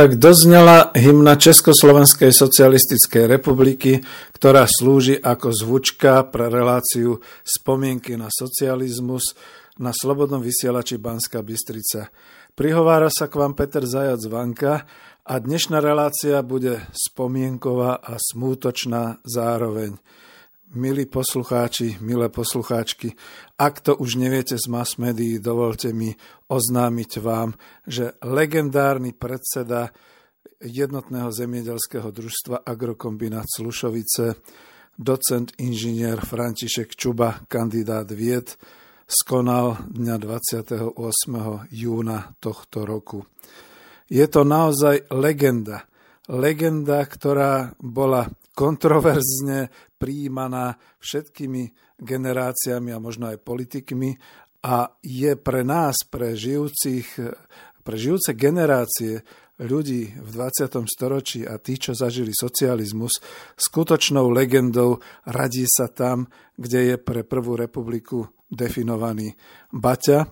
tak doznala hymna Československej socialistickej republiky, ktorá slúži ako zvučka pre reláciu spomienky na socializmus na Slobodnom vysielači Banska Bystrica. Prihovára sa k vám Peter Zajac Vanka a dnešná relácia bude spomienková a smútočná zároveň. Milí poslucháči, milé poslucháčky, ak to už neviete z mass médií, dovolte mi oznámiť vám, že legendárny predseda jednotného zemiedelskeho družstva Agrokombinát Slušovice, docent inžinier František Čuba, kandidát vied, skonal dňa 28. júna tohto roku. Je to naozaj legenda. Legenda, ktorá bola kontroverzne príjmaná všetkými generáciami a možno aj politikmi a je pre nás, pre, žijúcich, pre žijúce generácie ľudí v 20. storočí a tí, čo zažili socializmus, skutočnou legendou radí sa tam, kde je pre Prvú republiku definovaný Baťa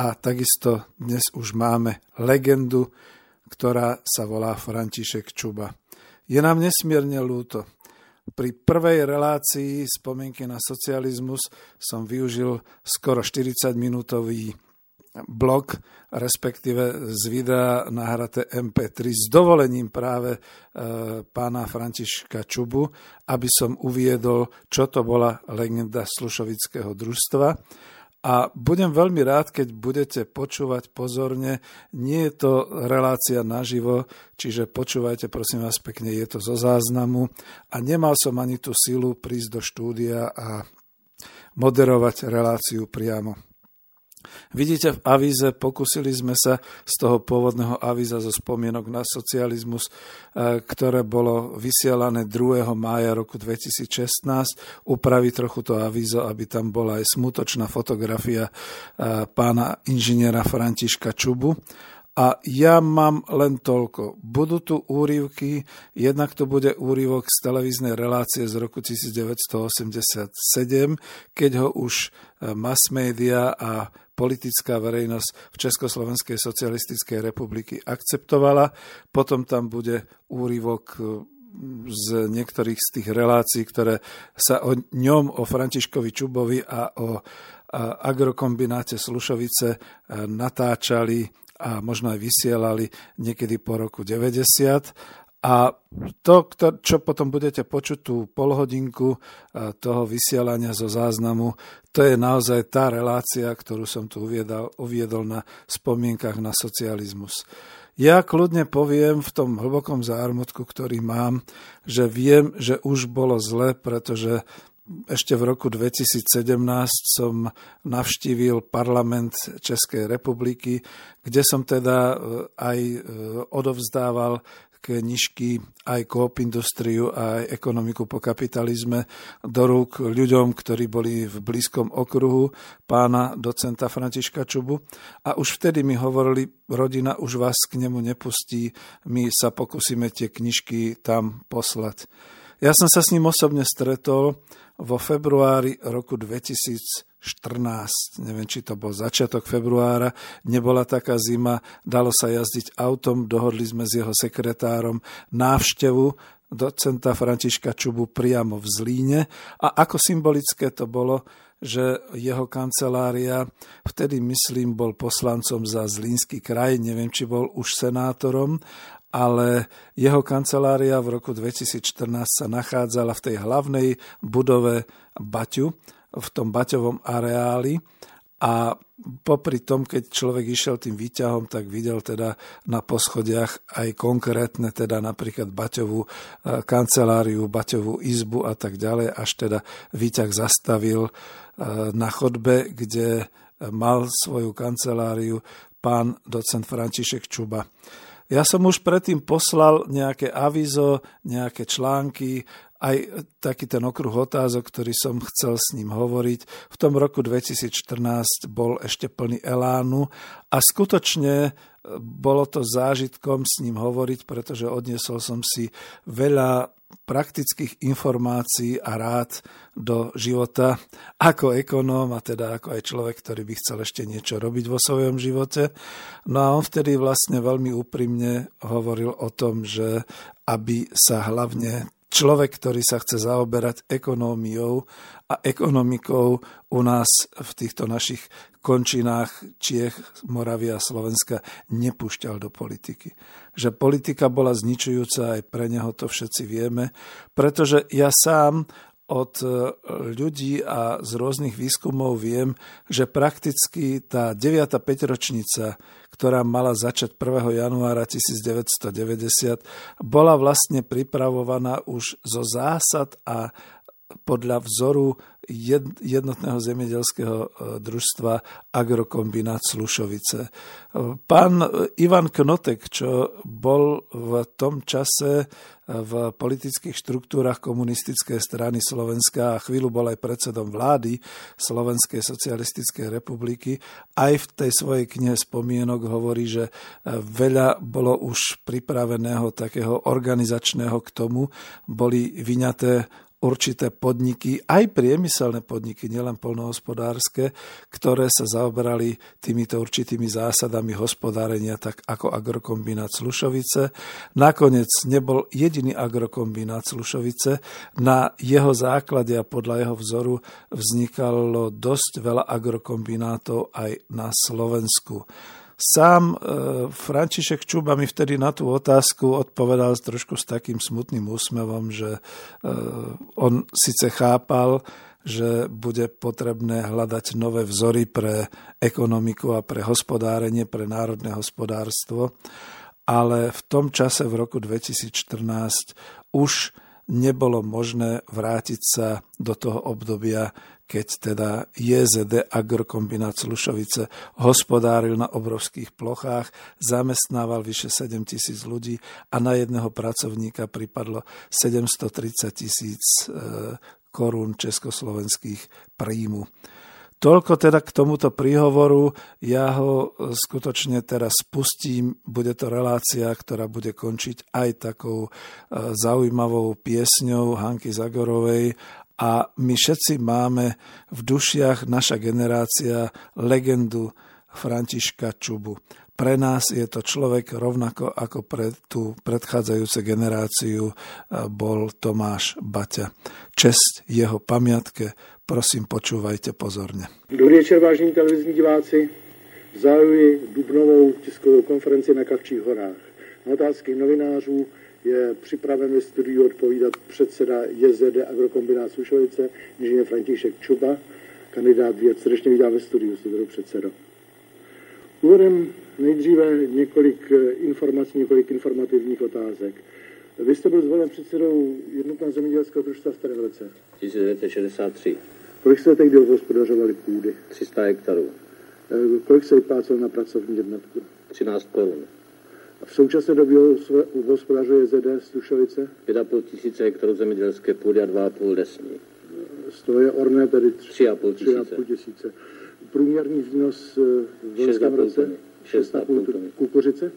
a takisto dnes už máme legendu, ktorá sa volá František Čuba. Je nám nesmierne ľúto. Pri prvej relácii spomienky na socializmus som využil skoro 40-minútový blok, respektíve z videa nahraté MP3 s dovolením práve e, pána Františka Čubu, aby som uviedol, čo to bola legenda Slušovického družstva a budem veľmi rád, keď budete počúvať pozorne. Nie je to relácia naživo, čiže počúvajte prosím vás pekne, je to zo záznamu. A nemal som ani tú silu prísť do štúdia a moderovať reláciu priamo. Vidíte, v avíze pokusili sme sa z toho pôvodného avíza zo spomienok na socializmus, e, ktoré bolo vysielané 2. mája roku 2016, upraviť trochu to avízo, aby tam bola aj smutočná fotografia e, pána inžiniera Františka Čubu. A ja mám len toľko. Budú tu úrivky, jednak to bude úrivok z televíznej relácie z roku 1987, keď ho už e, mass media a politická verejnosť v Československej socialistickej republiky akceptovala. Potom tam bude úryvok e, z niektorých z tých relácií, ktoré sa o ňom, o Františkovi Čubovi a o agrokombináte Slušovice e, natáčali a možno aj vysielali niekedy po roku 90 a to, čo potom budete počuť tú polhodinku toho vysielania zo záznamu, to je naozaj tá relácia, ktorú som tu uviedol, uviedol na spomienkach na socializmus. Ja kľudne poviem v tom hlbokom zármutku, ktorý mám, že viem, že už bolo zle, pretože ešte v roku 2017 som navštívil parlament Českej republiky, kde som teda e, aj e, odovzdával knižky aj Coop Industriu a aj ekonomiku po kapitalizme do rúk ľuďom, ktorí boli v blízkom okruhu pána docenta Františka Čubu. A už vtedy mi hovorili, rodina už vás k nemu nepustí, my sa pokúsime tie knižky tam poslať. Ja som sa s ním osobne stretol vo februári roku 2014. Neviem, či to bol začiatok februára, nebola taká zima, dalo sa jazdiť autom, dohodli sme s jeho sekretárom návštevu docenta Františka Čubu priamo v Zlíne. A ako symbolické to bolo, že jeho kancelária, vtedy myslím, bol poslancom za Zlínsky kraj, neviem, či bol už senátorom, ale jeho kancelária v roku 2014 sa nachádzala v tej hlavnej budove Baťu, v tom Baťovom areáli a popri tom, keď človek išiel tým výťahom, tak videl teda na poschodiach aj konkrétne, teda napríklad Baťovú e, kanceláriu, Baťovú izbu a tak ďalej, až teda výťah zastavil e, na chodbe, kde mal svoju kanceláriu pán docent František Čuba. Ja som už predtým poslal nejaké avizo, nejaké články aj taký ten okruh otázok, ktorý som chcel s ním hovoriť. V tom roku 2014 bol ešte plný elánu a skutočne e, bolo to zážitkom s ním hovoriť, pretože odniesol som si veľa praktických informácií a rád do života ako ekonóm a teda ako aj človek, ktorý by chcel ešte niečo robiť vo svojom živote. No a on vtedy vlastne veľmi úprimne hovoril o tom, že aby sa hlavne človek, ktorý sa chce zaoberať ekonómiou a ekonomikou u nás v týchto našich končinách Čiech, Moravia a Slovenska nepúšťal do politiky. Že politika bola zničujúca aj pre neho, to všetci vieme, pretože ja sám od e, ľudí a z rôznych výskumov viem, že prakticky tá 9. peťročnica, ktorá mala začať 1. januára 1990, bola vlastne pripravovaná už zo zásad a podľa vzoru jednotného zemedelského e, družstva Agrokombinát Slušovice. E, pán Ivan Knotek, čo bol v tom čase v politických štruktúrach komunistickej strany Slovenska a chvíľu bol aj predsedom vlády Slovenskej socialistickej republiky, aj v tej svojej knihe spomienok hovorí, že veľa bolo už pripraveného takého organizačného k tomu, boli vyňaté určité podniky, aj priemyselné podniky, nielen polnohospodárske, ktoré sa zaoberali týmito určitými zásadami hospodárenia, tak ako agrokombinát Slušovice. Nakoniec nebol jediný agrokombinát Slušovice. Na jeho základe a podľa jeho vzoru vznikalo dosť veľa agrokombinátov aj na Slovensku. Sám e, František Čuba mi vtedy na tú otázku odpovedal trošku s takým smutným úsmevom, že e, on síce chápal, že bude potrebné hľadať nové vzory pre ekonomiku a pre hospodárenie, pre národné hospodárstvo, ale v tom čase v roku 2014 už nebolo možné vrátiť sa do toho obdobia, keď teda JZD Agrokombinát Slušovice hospodáril na obrovských plochách, zamestnával vyše 7 tisíc ľudí a na jedného pracovníka pripadlo 730 tisíc e, korún československých príjmu. Toľko teda k tomuto príhovoru. Ja ho skutočne teraz spustím. Bude to relácia, ktorá bude končiť aj takou e, zaujímavou piesňou Hanky Zagorovej a my všetci máme v dušiach, naša generácia, legendu Františka Čubu. Pre nás je to človek rovnako ako pre tú predchádzajúcu generáciu e, bol Tomáš Baťa. Čest jeho pamiatke, prosím počúvajte pozorne. Dobrý večer, vážení televizní diváci. Zahajuji dubnovou tiskovou konferenci na Kavčích horách. Otázky novinářů je připraven ve studiu odpovídat předseda JZD Agrokombinát Sušovice, inženýr František Čuba, kandidát věd. Srdečně vítám ve studiu, studiu předsedo. Úvodem nejdříve několik eh, informací, několik informativních otázek. Vy jste byl zvolen předsedou jednotného zemědělského družstva v kterém roce? 1963. Kolik jste tehdy hospodařovali půdy? 300 hektarů. Eh, kolik se vyplácel na pracovní jednotku? 13 korun. V současné době hospodařuje ZD Stušovice? 5,5 tisíce hektarů zemědělské půdy a 2,5 lesní. Z toho je orné tedy 3,5 tisíce. 3,5 tisíce. Průměrný výnos eh, v loňském roce? 6,5 tuny. Kukuřice?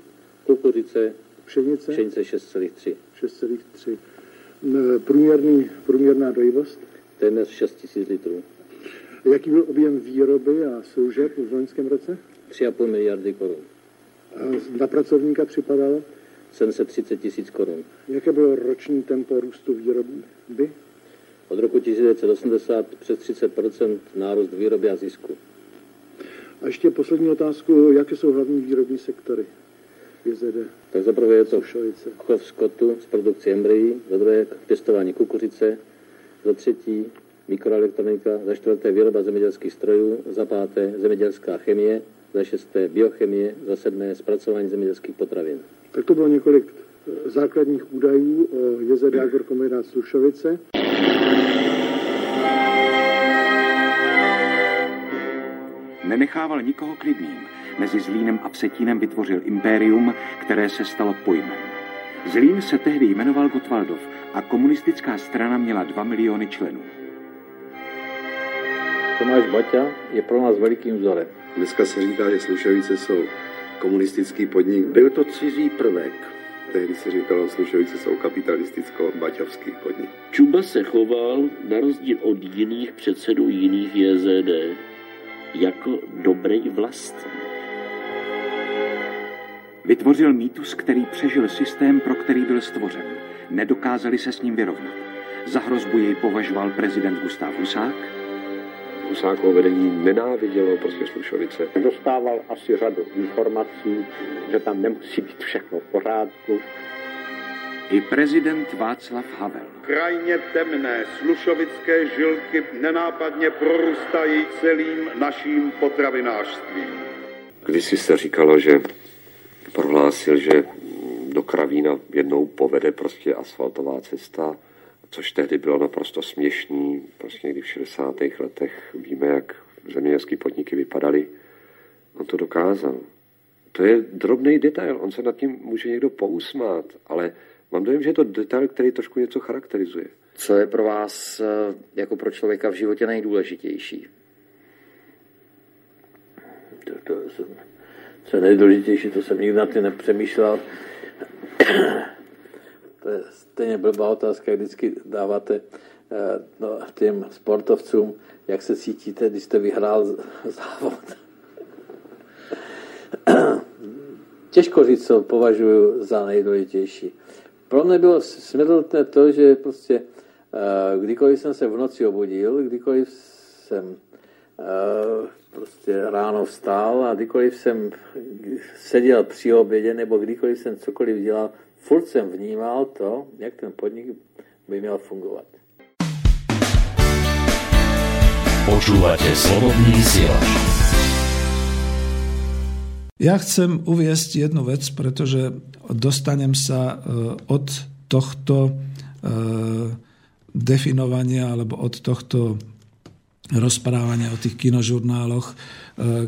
Kukuřice, Pšenice? pšenice 6,3. 6,3. Průměrný, průměrná dojivost? Téměř 6 tisíc litrů. Jaký byl objem výroby a služeb v loňském roce? 3,5 miliardy korun. A na pracovníka připadalo? 730 tisíc korun. Jaké bylo roční tempo růstu výroby? Od roku 1980 přes 30% nárůst výroby a zisku. A ještě poslední otázku, jaké jsou hlavní výrobní sektory JZD? Tak zaprvé je to chov skotu z produkce embryí, za druhé pěstování kukuřice, za třetí mikroelektronika, za čtvrté výroba zemědělských strojů, za páté zemědělská chemie, za šesté biochemie, za sedmé zpracování zemědělských potravin. Tak to bylo několik eh, základních údajů o JZD Agrokombinát Slušovice. Nenechával nikoho klidným. Mezi Zlínem a Vsetínem vytvořil impérium, které se stalo pojmem. Zlín se tehdy jmenoval Gotwaldov a komunistická strana měla 2 miliony členů. Tomáš Baťa je pro nás velikým vzorem. Dneska se říká, že Slušovice jsou komunistický podnik. Byl to cizí prvek. Tehdy se říkalo, Slušovice jsou kapitalisticko-baťovský podnik. Čuba se choval, na rozdíl od jiných předsedů jiných JZD, jako dobrý vlastník. Vytvořil mýtus, který přežil systém, pro který byl stvořen. Nedokázali se s ním vyrovnat. Za hrozbu jej považoval prezident Gustav Husák, Husákovo vedení nenávidělo prostě Slušovice. Dostával asi řadu informací, že tam nemusí být všechno v pořádku. I prezident Václav Havel. Krajně temné slušovické žilky nenápadně prorůstají celým naším potravinářstvím. Kdysi se říkalo, že prohlásil, že do Kravína jednou povede prostě asfaltová cesta, což tehdy bylo naprosto směšný. Prostě někdy v 60. letech víme, jak zemědělské podniky vypadaly. On to dokázal. To je drobný detail, on se nad tím může někdo pousmát, ale mám dojem, že je to detail, který trošku něco charakterizuje. Co je pro vás eh, jako pro člověka v životě nejdůležitější? To, to, co je nejdůležitější, to jsem nikdy na tím nepřemýšlel. To je stejně blbá otázka, jak vždycky dáváte eh, no, těm sportovcům, jak se cítíte, když jste vyhrál závod. Těžko říct, co považuji za nejdůležitější. Pro mě bylo smrtelné to, že prostě eh, kdykoliv jsem se v noci obudil, kdykoliv jsem eh, prostě ráno vstál a kdykoliv jsem seděl při obědě nebo kdykoliv jsem cokoliv dělal, furt jsem vnímal to, jak ten podnik by měl fungovat. Počúvate slobodný vysielač. Ja chcem uviesť jednu vec, pretože dostanem sa e, od tohto e, definovania alebo od tohto rozprávania o tých kinožurnáloch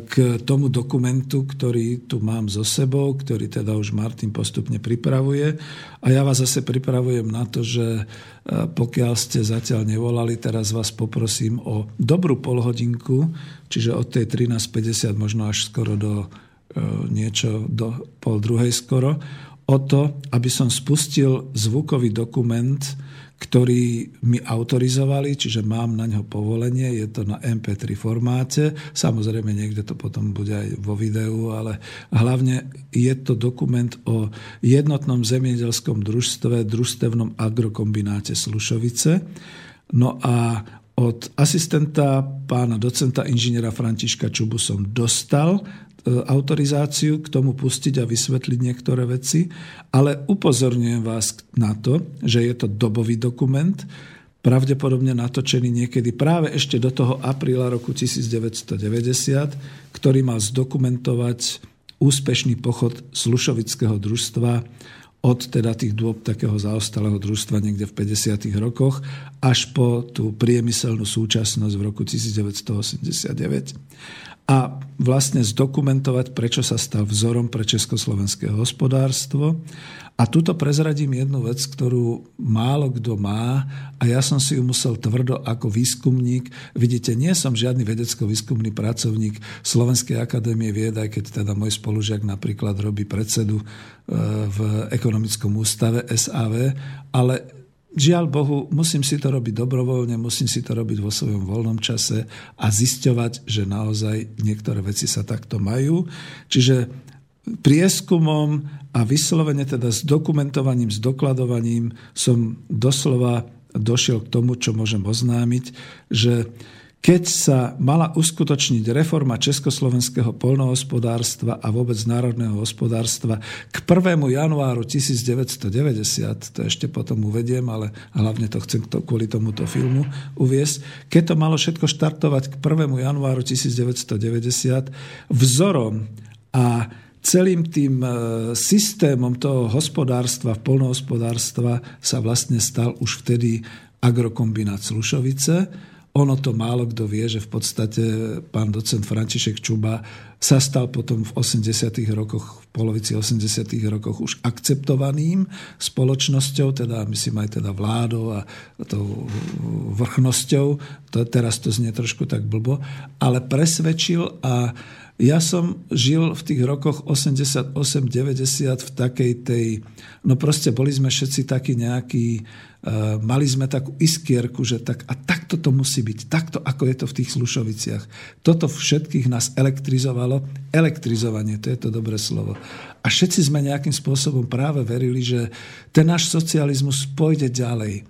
k tomu dokumentu, ktorý tu mám so sebou, ktorý teda už Martin postupne pripravuje. A ja vás zase pripravujem na to, že e, pokiaľ ste zatiaľ nevolali, teraz vás poprosím o dobrú polhodinku, čiže od tej 13.50 možno až skoro do e, niečo do pol druhej skoro, o to, aby som spustil zvukový dokument, ktorý mi autorizovali, čiže mám na ňo povolenie, je to na MP3 formáte, samozrejme niekde to potom bude aj vo videu, ale hlavne je to dokument o jednotnom zemiedelskom družstve, družstevnom agrokombináte Slušovice. No a od asistenta pána docenta inžiniera Františka Čubu som dostal autorizáciu k tomu pustiť a vysvetliť niektoré veci, ale upozorňujem vás na to, že je to dobový dokument, pravdepodobne natočený niekedy práve ešte do toho apríla roku 1990, ktorý mal zdokumentovať úspešný pochod Slušovického družstva od teda tých dôb takého zaostalého družstva niekde v 50. rokoch až po tú priemyselnú súčasnosť v roku 1989 a vlastne zdokumentovať, prečo sa stal vzorom pre československé hospodárstvo. A tuto prezradím jednu vec, ktorú málo kto má a ja som si ju musel tvrdo ako výskumník. Vidíte, nie som žiadny vedecko-výskumný pracovník Slovenskej akadémie vied, aj keď teda môj spolužiak napríklad robí predsedu e, v ekonomickom ústave SAV, ale Žiaľ Bohu, musím si to robiť dobrovoľne, musím si to robiť vo svojom voľnom čase a zisťovať, že naozaj niektoré veci sa takto majú. Čiže prieskumom a vyslovene teda s dokumentovaním, s dokladovaním som doslova došiel k tomu, čo môžem oznámiť, že keď sa mala uskutočniť reforma československého polnohospodárstva a vôbec národného hospodárstva k 1. januáru 1990, to ešte potom uvediem, ale hlavne to chcem to, kvôli tomuto filmu uviesť, keď to malo všetko štartovať k 1. januáru 1990, vzorom a celým tým e, systémom toho hospodárstva, polnohospodárstva sa vlastne stal už vtedy agrokombinát Slušovice, ono to málo kto vie, že v podstate pán docent František Čuba sa stal potom v 80. rokoch, v polovici 80. rokoch už akceptovaným spoločnosťou, teda myslím aj teda vládou a tou vrchnosťou. To, teraz to znie trošku tak blbo, ale presvedčil a ja som žil v tých rokoch 88-90 v takej tej, no proste boli sme všetci takí nejakí mali sme takú iskierku, že tak a takto to musí byť, takto ako je to v tých Slušoviciach. Toto všetkých nás elektrizovalo. Elektrizovanie, to je to dobré slovo. A všetci sme nejakým spôsobom práve verili, že ten náš socializmus pôjde ďalej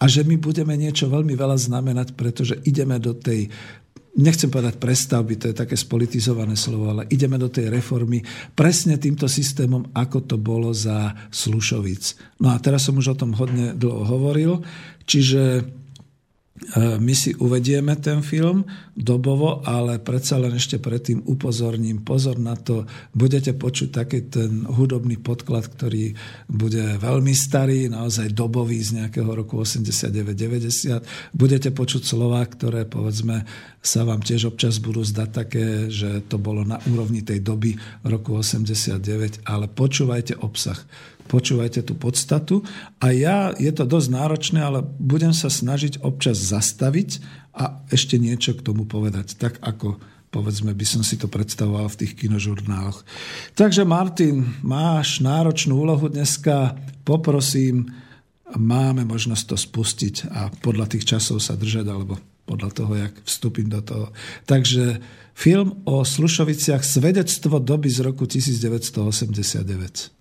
a že my budeme niečo veľmi veľa znamenať, pretože ideme do tej nechcem povedať prestavby, to je také spolitizované slovo, ale ideme do tej reformy presne týmto systémom, ako to bolo za Slušovic. No a teraz som už o tom hodne dlho hovoril, čiže my si uvedieme ten film dobovo, ale predsa len ešte predtým upozorním. Pozor na to, budete počuť taký ten hudobný podklad, ktorý bude veľmi starý, naozaj dobový z nejakého roku 89-90. Budete počuť slova, ktoré povedzme sa vám tiež občas budú zdať také, že to bolo na úrovni tej doby roku 89, ale počúvajte obsah počúvajte tú podstatu. A ja, je to dosť náročné, ale budem sa snažiť občas zastaviť a ešte niečo k tomu povedať, tak ako povedzme by som si to predstavoval v tých kinožurnáloch. Takže Martin, máš náročnú úlohu dneska, poprosím, máme možnosť to spustiť a podľa tých časov sa držať, alebo podľa toho, jak vstúpim do toho. Takže film o Slušoviciach Svedectvo doby z roku 1989.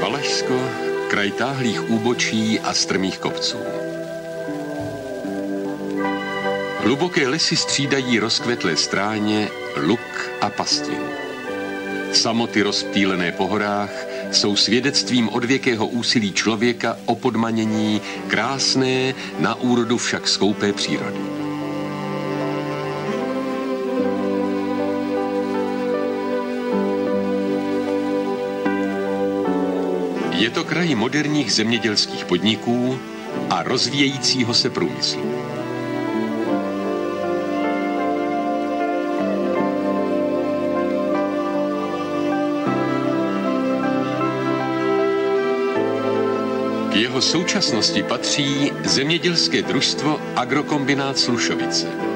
Valašsko, kraj táhlých úbočí a strmých kopců. Hluboké lesy střídají rozkvetlé stráně, luk a pastin. Samoty rozptýlené po horách jsou svědectvím odvěkého úsilí člověka o podmanění krásné, na úrodu však skoupé přírody. Je to kraj moderních zemědělských podniků a rozvíjejícího se průmyslu. K jeho současnosti patří zemědělské družstvo Agrokombinát Slušovice.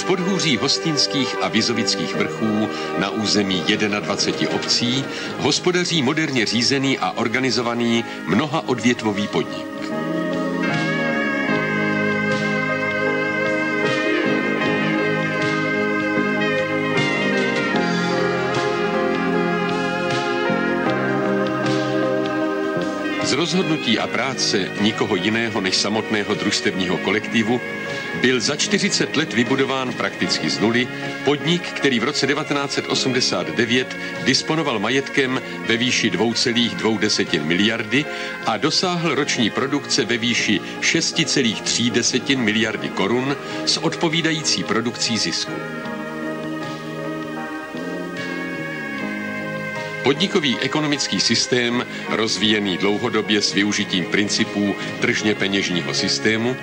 V podhůří hostinských a vizovických vrchů na území 21 obcí hospodaří moderně řízený a organizovaný mnoha odvětvový podnik. Z rozhodnutí a práce nikoho jiného než samotného družstevního kolektivu byl za 40 let vybudován prakticky z nuly podnik, který v roce 1989 disponoval majetkem ve výši 2,2 miliardy a dosáhl roční produkce ve výši 6,3 miliardy korun s odpovídající produkcí zisku. Podnikový ekonomický systém, rozvíjený dlouhodobě s využitím principů tržně peněžního systému,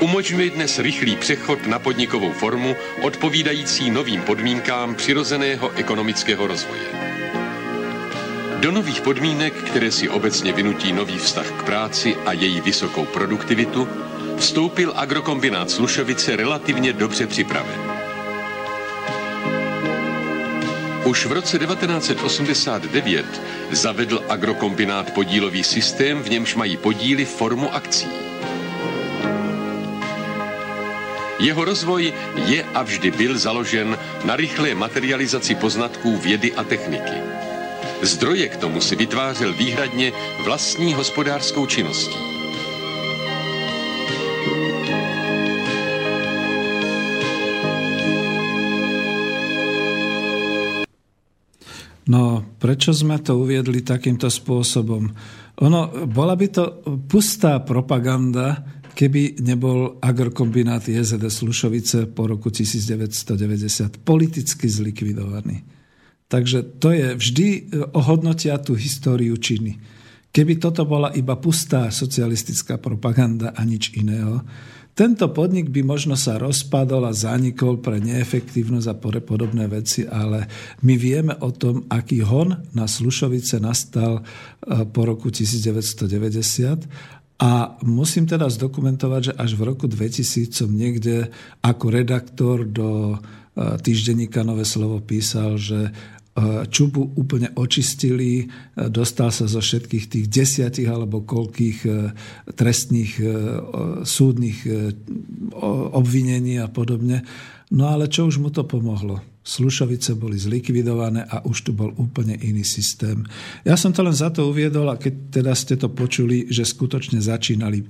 umožňuje dnes rychlý přechod na podnikovou formu odpovídající novým podmínkám přirozeného ekonomického rozvoje. Do nových podmínek, které si obecně vynutí nový vztah k práci a její vysokou produktivitu, vstoupil agrokombinát Slušovice relativně dobře připraven. Už v roce 1989 zavedl agrokombinát podílový systém, v němž mají podíly formu akcí. Jeho rozvoj je a vždy byl založen na rychlé materializaci poznatků vědy a techniky. Zdroje k tomu si vytvářel výhradně vlastní hospodářskou činností. No, prečo sme to uviedli takýmto spôsobom? Ono, bola by to pustá propaganda, keby nebol agrokombinát JZD Slušovice po roku 1990 politicky zlikvidovaný. Takže to je vždy ohodnotia tú históriu činy. Keby toto bola iba pustá socialistická propaganda a nič iného, tento podnik by možno sa rozpadol a zanikol pre neefektívnosť a podobné veci, ale my vieme o tom, aký hon na Slušovice nastal e, po roku 1990 a musím teda zdokumentovať, že až v roku 2000 som niekde ako redaktor do e, týždenníka Nové slovo písal, že Eh, Čubu úplne očistili, eh, dostal sa zo všetkých tých desiatich alebo koľkých trestných súdnych obvinení a podobne. No ale čo už mu to pomohlo? Slušovice boli zlikvidované a už tu bol úplne iný systém. Ja som to len za to uviedol a keď teda ste to počuli, že skutočne začínali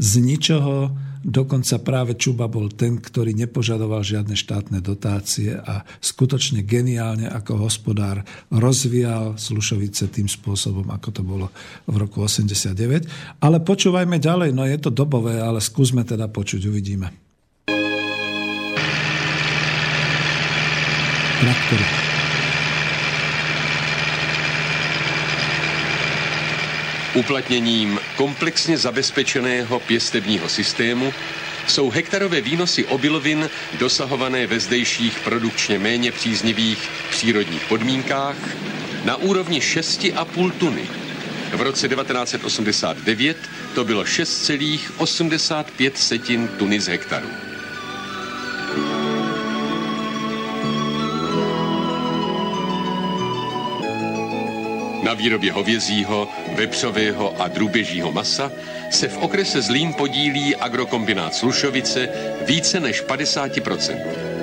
z ničoho, dokonca práve Čuba bol ten, ktorý nepožadoval žiadne štátne dotácie a skutočne geniálne ako hospodár rozvíjal Slušovice tým spôsobom, ako to bolo v roku 89. Ale počúvajme ďalej, no je to dobové, ale skúsme teda počuť, uvidíme. Traktory. Uplatněním komplexně zabezpečeného pěstebního systému jsou hektarové výnosy obilovin dosahované ve zdejších produkčně méně příznivých přírodních podmínkách na úrovni 6,5 tuny. V roce 1989 to bylo 6,85 tuny z hektaru. Na výrobě hovězího, vepřového a drůběžího masa se v okrese Zlín podílí agrokombinát Slušovice více než 50%.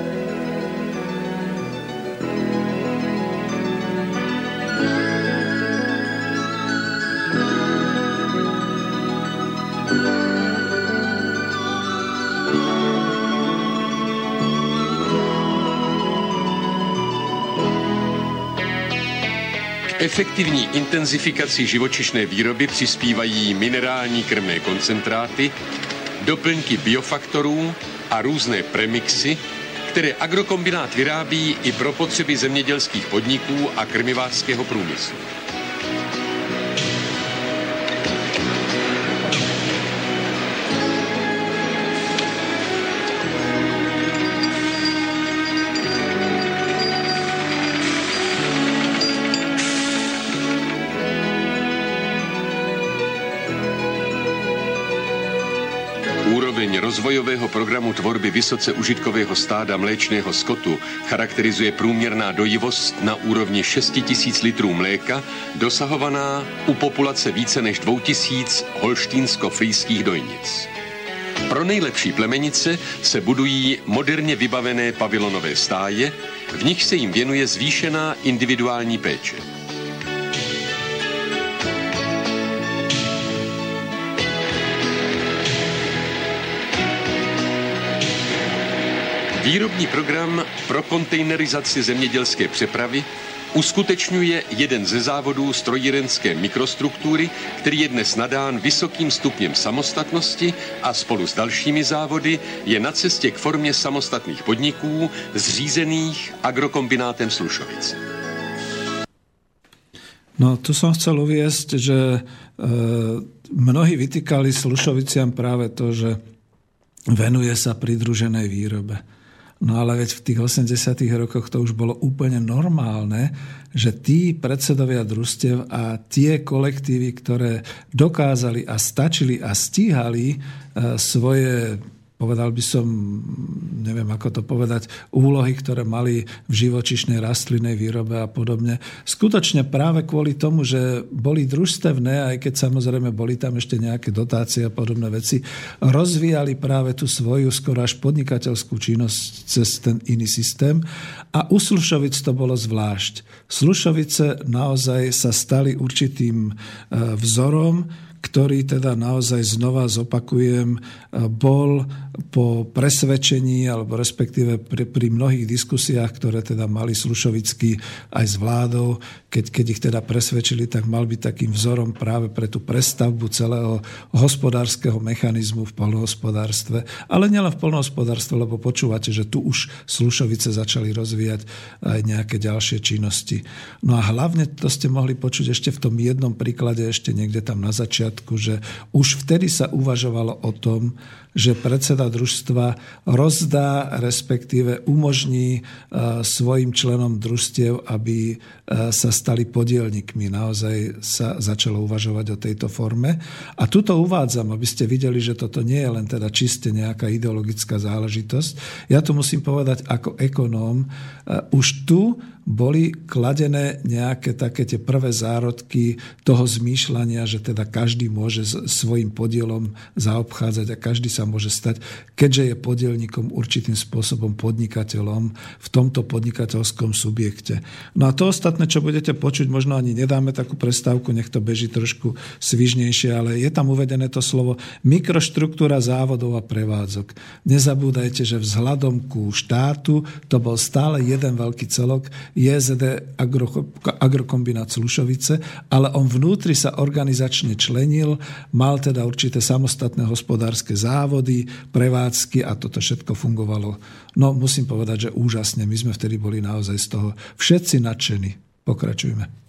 Efektivní intenzifikaci živočišné výroby přispívají minerální krmné koncentráty, doplňky biofaktorů a různé premixy, které agrokombinát vyrábí i pro potřeby zemědělských podniků a krmivářského průmyslu. Rozvojového programu tvorby vysoce užitkového stáda mléčného skotu charakterizuje průměrná dojivost na úrovni 6 tisíc litrů mléka, dosahovaná u populace více než 2000 holštínsko-frýských dojnic. Pro nejlepší plemenice se budují moderně vybavené pavilonové stáje, v nich se jim věnuje zvýšená individuální péče. Výrobní program pro kontejnerizaci zemědělské přepravy uskutečňuje jeden ze závodů strojírenské mikrostruktury, který je dnes nadán vysokým stupněm samostatnosti a spolu s dalšími závody je na cestě k formě samostatných podniků zřízených agrokombinátem Slušovice. No, tu som chcel uviesť, že e, mnohí vytýkali Slušoviciam práve to, že venuje sa pridruženej výrobe. No ale veď v tých 80 rokoch to už bolo úplne normálne, že tí predsedovia družstev a tie kolektívy, ktoré dokázali a stačili a stíhali e, svoje povedal by som, neviem ako to povedať, úlohy, ktoré mali v živočišnej rastlinnej výrobe a podobne. Skutočne práve kvôli tomu, že boli družstevné, aj keď samozrejme boli tam ešte nejaké dotácie a podobné veci, rozvíjali práve tú svoju skoro až podnikateľskú činnosť cez ten iný systém a u Slušovic to bolo zvlášť. Slušovice naozaj sa stali určitým e, vzorom, ktorý teda naozaj znova zopakujem, e, bol po presvedčení, alebo respektíve pri, pri mnohých diskusiách, ktoré teda mali Slušovický aj s vládou, keď, keď ich teda presvedčili, tak mal byť takým vzorom práve pre tú prestavbu celého hospodárskeho mechanizmu v polnohospodárstve. Ale nielen v polnohospodárstve, lebo počúvate, že tu už Slušovice začali rozvíjať aj nejaké ďalšie činnosti. No a hlavne to ste mohli počuť ešte v tom jednom príklade, ešte niekde tam na začiatku, že už vtedy sa uvažovalo o tom, že predseda družstva rozdá, respektíve umožní e, svojim členom družstiev, aby e, sa stali podielnikmi. Naozaj sa začalo uvažovať o tejto forme. A tuto uvádzam, aby ste videli, že toto nie je len teda čiste nejaká ideologická záležitosť. Ja tu musím povedať ako ekonóm, e, už tu boli kladené nejaké také tie prvé zárodky toho zmýšľania, že teda každý môže svojim podielom zaobchádzať a každý sa môže stať, keďže je podielnikom určitým spôsobom podnikateľom v tomto podnikateľskom subjekte. No a to ostatné, čo budete počuť, možno ani nedáme takú prestávku, nech to beží trošku svižnejšie, ale je tam uvedené to slovo mikroštruktúra závodov a prevádzok. Nezabúdajte, že vzhľadom ku štátu to bol stále jeden veľký celok, JZD Agro, Agrokombinát Slušovice, ale on vnútri sa organizačne členil, mal teda určité samostatné hospodárske závody, prevádzky a toto všetko fungovalo. No musím povedať, že úžasne. My sme vtedy boli naozaj z toho všetci nadšení. Pokračujme.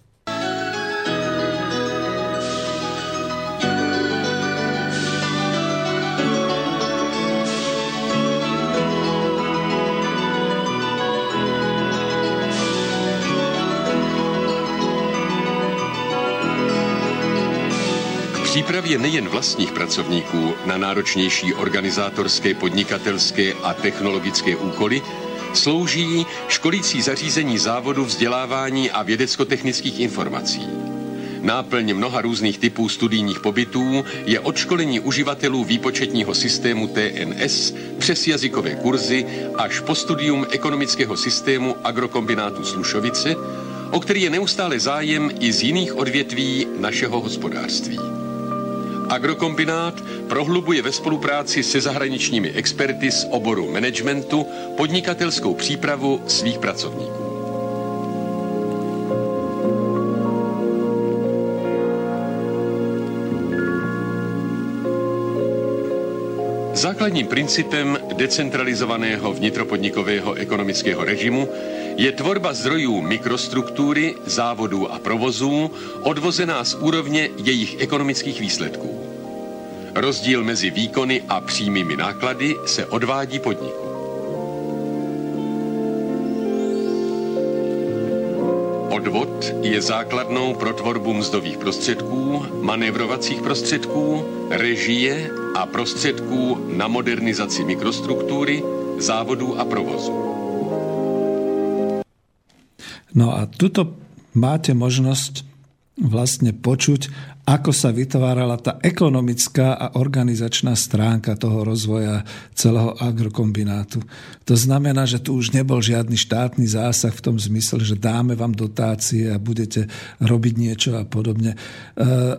Přípravě nejen vlastních pracovníků na náročnější organizátorské, podnikatelské a technologické úkoly slouží školící zařízení závodu vzdělávání a vědecko-technických informací. Náplň mnoha různých typů studijních pobytů je odškolení uživatelů výpočetního systému TNS přes jazykové kurzy až po studium ekonomického systému agrokombinátu Slušovice, o který je neustále zájem i z jiných odvětví našeho hospodářství. Agrokombinát prohlubuje ve spolupráci se zahraničními experty z oboru managementu podnikatelskou přípravu svých pracovníků. Základním principem decentralizovaného vnitropodnikového ekonomického režimu je tvorba zdrojů mikrostruktury, závodů a provozů odvozená z úrovně jejich ekonomických výsledků. Rozdíl mezi výkony a přímými náklady se odvádí podniku. Odvod je základnou pro tvorbu mzdových prostředků, manévrovacích prostředků, režie a prostředků na modernizaci mikrostruktury, závodů a provozu. No a tuto máte možnosť vlastne počuť, ako sa vytvárala tá ekonomická a organizačná stránka toho rozvoja celého agrokombinátu. To znamená, že tu už nebol žiadny štátny zásah v tom zmysle, že dáme vám dotácie a budete robiť niečo a podobne. E,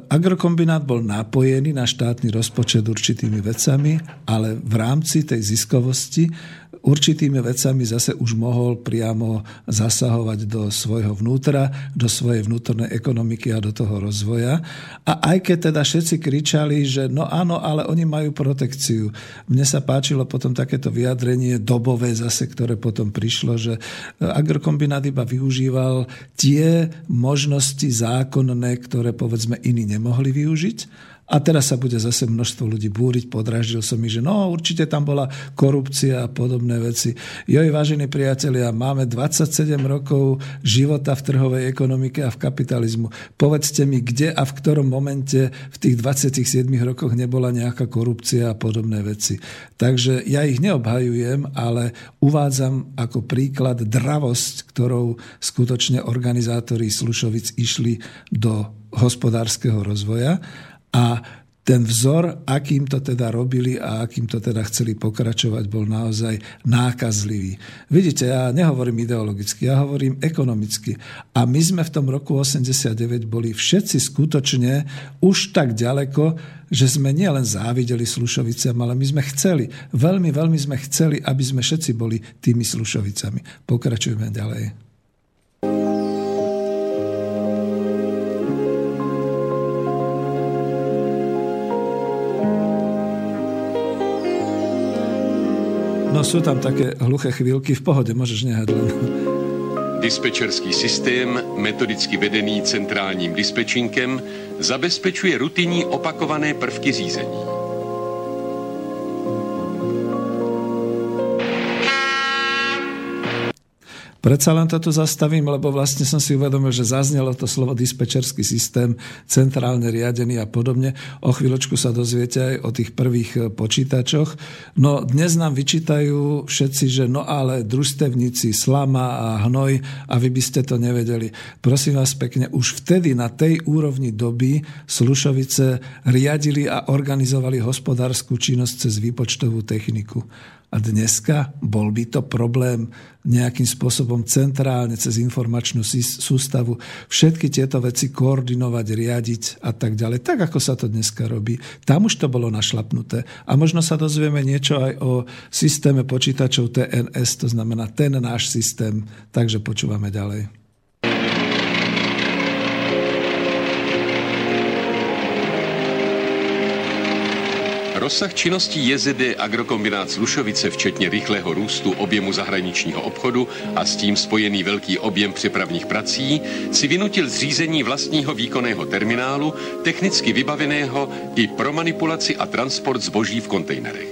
agrokombinát bol napojený na štátny rozpočet určitými vecami, ale v rámci tej ziskovosti určitými vecami zase už mohol priamo zasahovať do svojho vnútra, do svojej vnútornej ekonomiky a do toho rozvoja. A aj keď teda všetci kričali, že no áno, ale oni majú protekciu. Mne sa páčilo potom takéto vyjadrenie dobové zase, ktoré potom prišlo, že agrokombinát iba využíval tie možnosti zákonné, ktoré povedzme iní nemohli využiť A teraz sa bude zase množstvo ľudí búriť, podráždil som mi, že no určite tam bola korupcia a podobné veci. Joj, vážení priatelia, máme 27 rokov života v trhovej ekonomike a v kapitalizmu. Povedzte mi, kde a v ktorom momente v tých 27 rokoch nebola nejaká korupcia a podobné veci. Takže ja ich neobhajujem, ale uvádzam ako príklad dravosť, ktorou skutočne organizátori Slušovic išli do hospodárskeho rozvoja a ten vzor, akým to teda robili a akým to teda chceli pokračovať, bol naozaj nákazlivý. Vidíte, ja nehovorím ideologicky, ja hovorím ekonomicky. A my sme v tom roku 89 boli všetci skutočne už tak ďaleko, že sme nielen závideli Slušoviciam, ale my sme chceli, veľmi, veľmi sme chceli, aby sme všetci boli tými Slušovicami. Pokračujeme ďalej. No sú tam také hluché chvíľky, v pohode, môžeš nehať len. Dispečerský systém, metodicky vedený centrálním dispečinkem, zabezpečuje rutinní opakované prvky řízení. Predsa len toto zastavím, lebo vlastne som si uvedomil, že zaznelo to slovo dispečerský systém, centrálne riadený a podobne. O chvíľočku sa dozviete aj o tých prvých e, počítačoch. No dnes nám vyčítajú všetci, že no ale družstevníci, slama a hnoj a vy by ste to nevedeli. Prosím vás pekne, už vtedy na tej úrovni doby Slušovice riadili a organizovali hospodárskú činnosť cez výpočtovú techniku. A dneska bol by to problém nejakým spôsobom centrálne cez informačnú sústavu všetky tieto veci koordinovať, riadiť a tak ďalej. Tak, ako sa to dneska robí. Tam už to bolo našlapnuté. A možno sa dozvieme niečo aj o systéme počítačov TNS, to znamená ten náš systém. Takže počúvame ďalej. Rozsah činností JZD Agrokombinát Slušovice, včetně rychlého růstu objemu zahraničního obchodu a s tím spojený velký objem přepravních prací, si vynutil zřízení vlastního výkonného terminálu, technicky vybaveného i pro manipulaci a transport zboží v kontejnerech.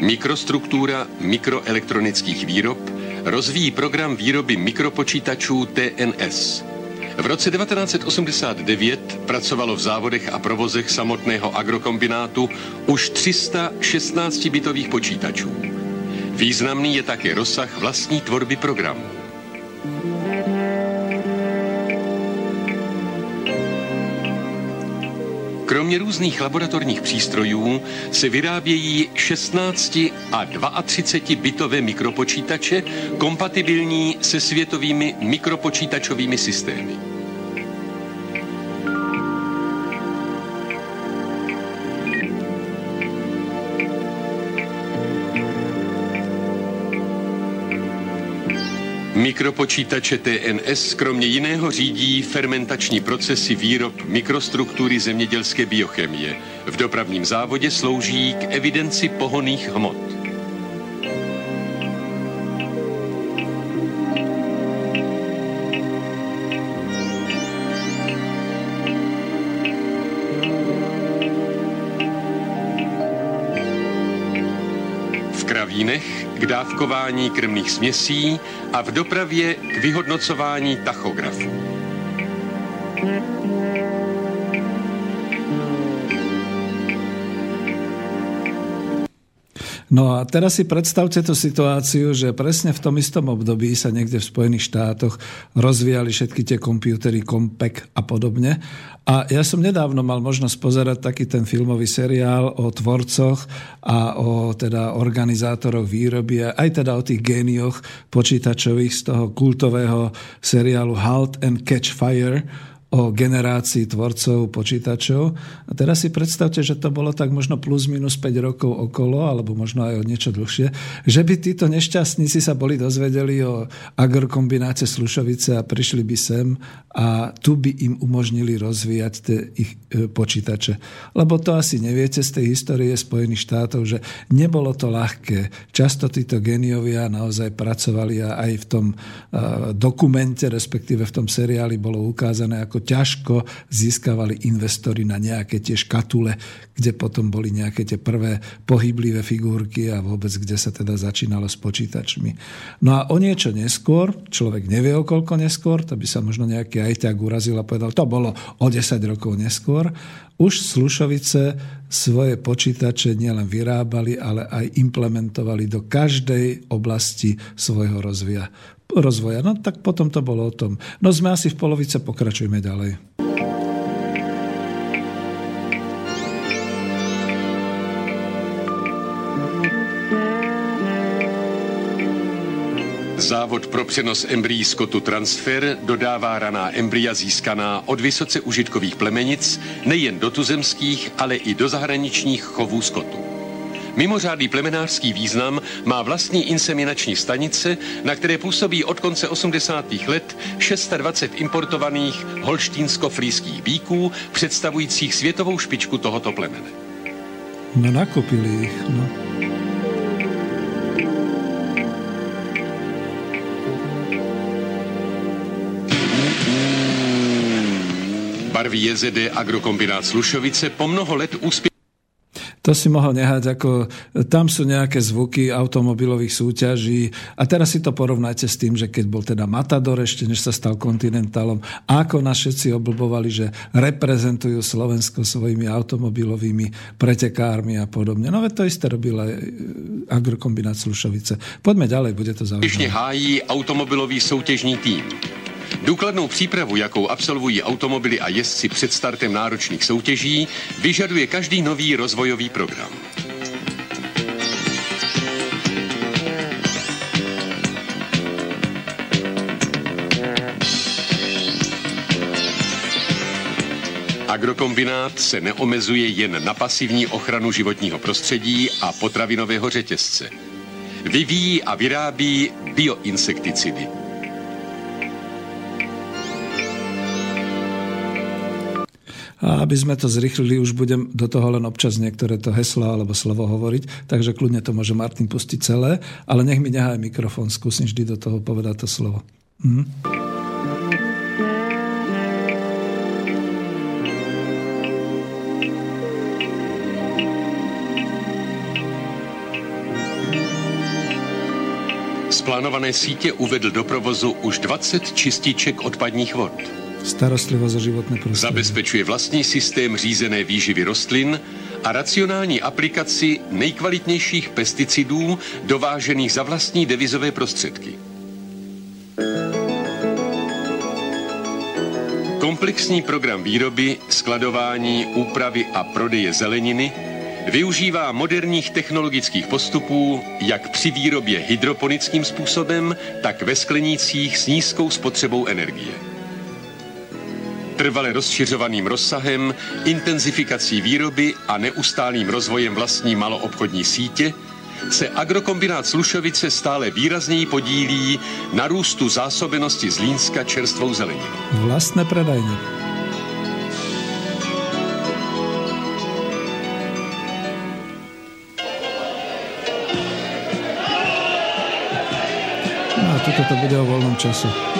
Mikrostruktura mikroelektronických výrob rozvíjí program výroby mikropočítačů TNS – v roce 1989 pracovalo v závodech a provozech samotného agrokombinátu už 316 bytových počítačů. Významný je také rozsah vlastní tvorby programů. Kromě různých laboratorních přístrojů se vyrábějí 16 a 32 bitové mikropočítače kompatibilní se světovými mikropočítačovými systémy. Mikropočítače TNS kromě jiného řídí fermentační procesy výrob mikrostruktury zemědělské biochemie. V dopravním závodě slouží k evidenci pohoných hmot. K dávkování krmných směsí a v dopravě k vyhodnocování tachografu. No a teraz si predstavte tú situáciu, že presne v tom istom období sa niekde v Spojených štátoch rozvíjali všetky tie kompiútery, Compaq a podobne. A ja som nedávno mal možnosť pozerať taký ten filmový seriál o tvorcoch a o teda organizátoroch výroby a aj teda o tých génioch počítačových z toho kultového seriálu Halt and Catch Fire, o generácii tvorcov počítačov. A teraz si predstavte, že to bolo tak možno plus minus 5 rokov okolo, alebo možno aj o niečo dlhšie, že by títo nešťastníci sa boli dozvedeli o agrokombináce Slušovice a prišli by sem a tu by im umožnili rozvíjať tie ich e, počítače. Lebo to asi neviete z tej histórie Spojených štátov, že nebolo to ľahké. Často títo geniovia naozaj pracovali a aj v tom dokumente, respektíve v tom seriáli bolo ukázané, ako ťažko získavali investori na nejaké tie škatule, kde potom boli nejaké tie prvé pohyblivé figurky a vôbec kde sa teda začínalo s počítačmi. No a o niečo neskôr, človek nevie o koľko neskôr, to by sa možno nejaký ajťák urazil a povedal, to bolo o 10 rokov neskôr, už Slušovice svoje počítače nielen vyrábali, ale aj implementovali do každej oblasti svojho rozvoja. rozvoja. No tak potom to bolo o tom. No sme asi v polovice, pokračujme ďalej. Závod pro přenos embryí skotu Transfer dodává raná embrya získaná od vysoce užitkových plemenic nejen do tuzemských, ale i do zahraničních chovů skotu. Mimořádný plemenářský význam má vlastní inseminační stanice, na které působí od konce 80. let 620 importovaných holštínsko-frýských bíků, představujících světovou špičku tohoto plemene. No nakopili ich, no. Barví JZD Agrokombinát Slušovice po mnoho let úspěch to si mohol nehať, ako tam sú nejaké zvuky automobilových súťaží a teraz si to porovnajte s tým, že keď bol teda Matador ešte, než sa stal kontinentálom, ako nás všetci oblbovali, že reprezentujú Slovensko svojimi automobilovými pretekármi a podobne. No veď to isté robil aj Agrokombinát Slušovice. Poďme ďalej, bude to zaujímavé. hájí automobilový soutěžní tým. Důkladnou přípravu, jakou absolvují automobily a jezdci před startem náročných soutěží, vyžaduje každý nový rozvojový program. Agrokombinát se neomezuje jen na pasivní ochranu životního prostředí a potravinového řetězce. Vyvíjí a vyrábí bioinsekticidy. A aby sme to zrychlili, už budem do toho len občas niektoré to heslo alebo slovo hovoriť, takže kľudne to môže Martin pustiť celé, ale nech mi nehaj mikrofón, skúsim vždy do toho povedať to slovo. Hm? Z plánované sítě uvedl do provozu už 20 čističek odpadních vod starostlivosť o životné prostredie. Zabezpečuje vlastní systém řízené výživy rostlin a racionální aplikaci nejkvalitnějších pesticidů dovážených za vlastní devizové prostředky. Komplexní program výroby, skladování, úpravy a prodeje zeleniny využívá moderních technologických postupů jak při výrobě hydroponickým způsobem, tak ve sklenících s nízkou spotřebou energie trvale rozšiřovaným rozsahem, intenzifikací výroby a neustálým rozvojem vlastní maloobchodní sítě se agrokombinát Slušovice stále výrazněji podílí na růstu zásobenosti Zlínska čerstvou zeleninou. Vlastné predajne. No a tuto to bude o voľnom čase.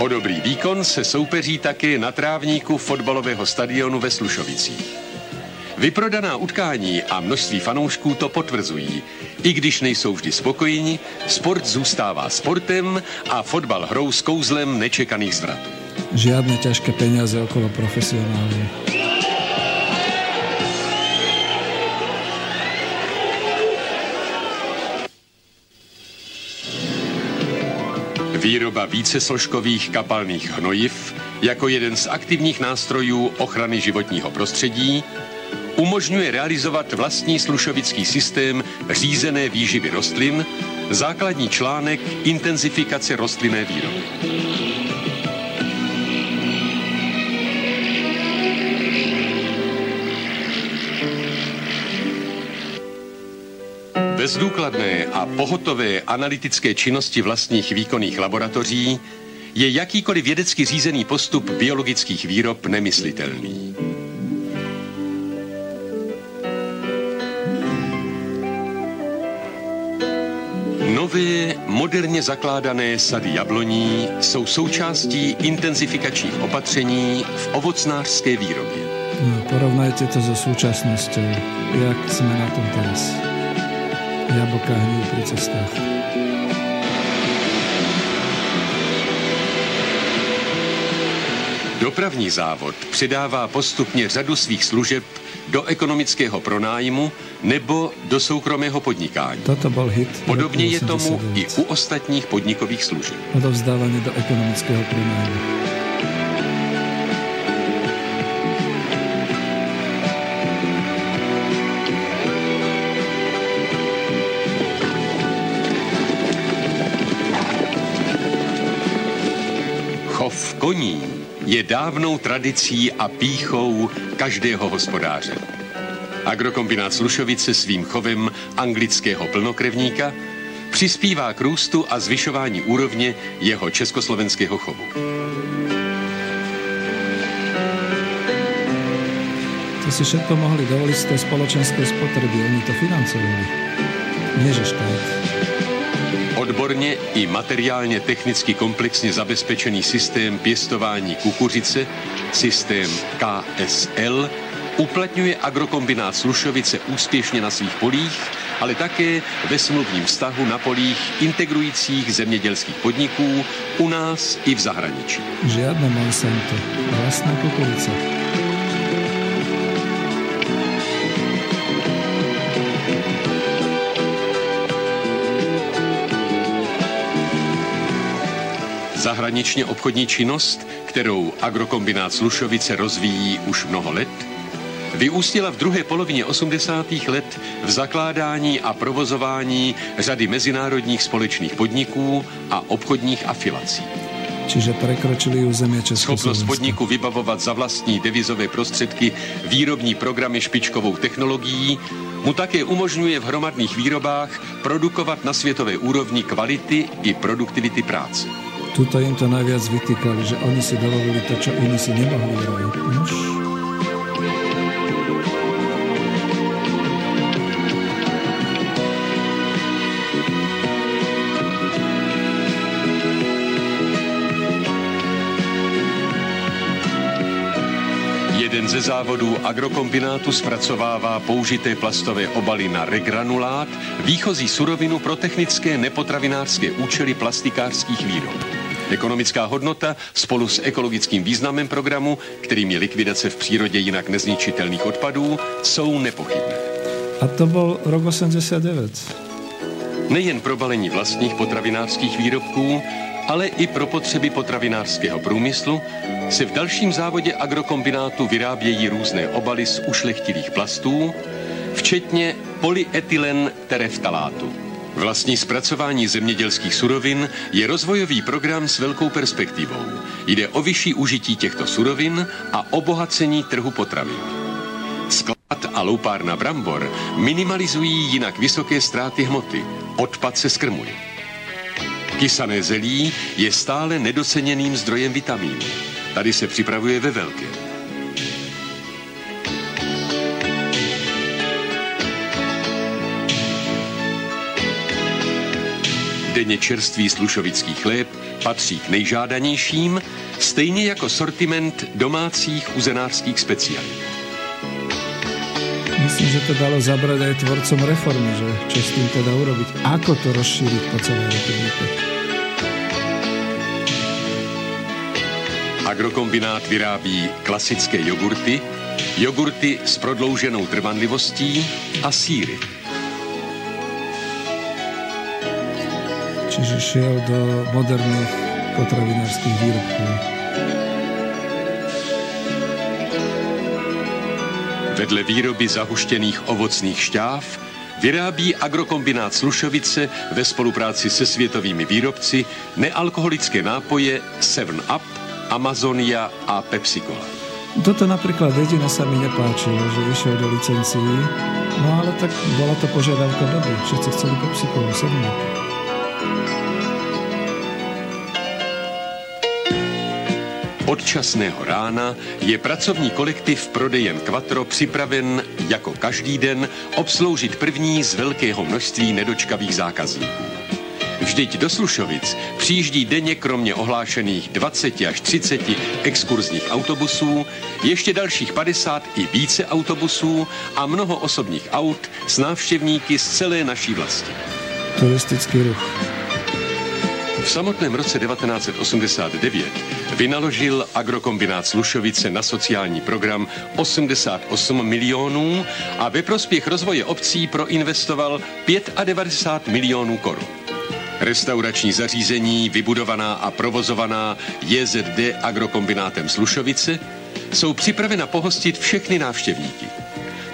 O dobrý výkon se soupeří také na trávníku fotbalového stadionu ve Slušovicích. Vyprodaná utkání a množství fanoušků to potvrzují. I když nejsou vždy spokojeni, sport zůstává sportem a fotbal hrou s kouzlem nečekaných zvratů. Žiadne ťažké peniaze okolo profesionálne. Výroba vícesložkových kapalných hnojiv jako jeden z aktivních nástrojů ochrany životního prostředí umožňuje realizovat vlastní slušovický systém řízené výživy rostlin, základní článek intenzifikace rostlinné výroby. Bez důkladné a pohotové analytické činnosti vlastních výkonných laboratoří je jakýkoliv vědecky řízený postup biologických výrob nemyslitelný. Nové, moderně zakládané sady jabloní jsou součástí intenzifikačních opatření v ovocnářské výrobě. No, porovnajte to so súčasnosťou. Jak sme na tom teraz? Jablka hníjú pri cestách. Dopravní závod přidává postupně řadu svých služeb do ekonomického pronájmu nebo do soukromého podnikání. Toto bol hit. Podobně je tomu i u ostatních podnikových služeb. Odovzdávanie do ekonomického pronájmu. Chov koní je dávnou tradicí a píchou každého hospodáře. Agrokombinát Slušovice svým chovem anglického plnokrevníka přispívá k růstu a zvyšování úrovně jeho československého chovu. To si všetko mohli dovoliť z tej spoločenskej spotreby. Oni to financovali. Nie, že štát. Odborně i materiálně technicky komplexně zabezpečený systém pěstování kukuřice, systém KSL, uplatňuje agrokombinát Slušovice úspěšně na svých polích, ale také ve smluvním vztahu na polích integrujících zemědělských podniků u nás i v zahraničí. Žiadne Monsanto. Vlastná kukurica. Zahraničně obchodní činnost, kterou agrokombinát Slušovice rozvíjí už mnoho let, vyústila v druhé polovině 80. let v zakládání a provozování řady mezinárodních společných podniků a obchodních afilací. Čiže prekročili územie Schopnost Československa. podniku vybavovat za vlastní devizové prostředky výrobní programy špičkovou technologií mu také umožňuje v hromadných výrobách produkovat na světové úrovni kvality i produktivity práce. Tuto im to najviac vytýkali, že oni si dovolili to, čo iní si nemohli robiť. Jeden ze závodů agrokombinátu zpracovává použité plastové obaly na regranulát, výchozí surovinu pro technické nepotravinářské účely plastikářských výrob. Ekonomická hodnota spolu s ekologickým významem programu, kterým je likvidace v přírodě jinak nezničitelných odpadů, jsou nepochybné. A to bol rok 89. Nejen pro balení vlastních potravinářských výrobků, ale i pro potřeby potravinářského průmyslu se v dalším závodě agrokombinátu vyrábějí různé obaly z ušlechtilých plastů, včetně polyetylen tereftalátu. Vlastní zpracování zemědělských surovin je rozvojový program s velkou perspektivou. Jde o vyšší užití těchto surovin a obohacení trhu potravin. Sklad a loupárna brambor minimalizují jinak vysoké ztráty hmoty. Odpad se skrmuje. Kysané zelí je stále nedoceněným zdrojem vitamínů. Tady se připravuje ve velkém. Denně čerstvý slušovický chléb patří k nejžádanějším, stejně jako sortiment domácích uzenářských specialit. Myslím, že to dalo zabrať aj tvorcom reformy, že čo s tým teda urobiť. Ako to rozšíriť po celej republike. Agrokombinát vyrábí klasické jogurty, jogurty s prodlouženou trvanlivostí a síry. čiže šiel do moderných potravinárskych výrobkov. Vedle výroby zahuštěných ovocných šťáv vyrábí agrokombinát Slušovice ve spolupráci se světovými výrobci nealkoholické nápoje seven up Amazonia a Pepsi-Cola. Toto napríklad jediné sa mi nepáčilo, že vyšiel do licencií, no ale tak bola to požiadavka doby, všetci chceli Pepsi-Cola 7-Up. Od časného rána je pracovní kolektiv prodejen Quattro připraven jako každý den obsloužit první z velkého množství nedočkavých zákazníků. Vždyť do Slušovic přijíždí denně kromě ohlášených 20 až 30 exkurzních autobusů, ještě dalších 50 i více autobusů a mnoho osobních aut s návštěvníky z celé naší vlasti. Turistický ruch. V samotném roce 1989 vynaložil agrokombinát Slušovice na sociální program 88 milionů a ve prospěch rozvoje obcí proinvestoval 95 milionů korun. Restaurační zařízení, vybudovaná a provozovaná JZD agrokombinátem Slušovice, jsou připravena pohostit všechny návštěvníky.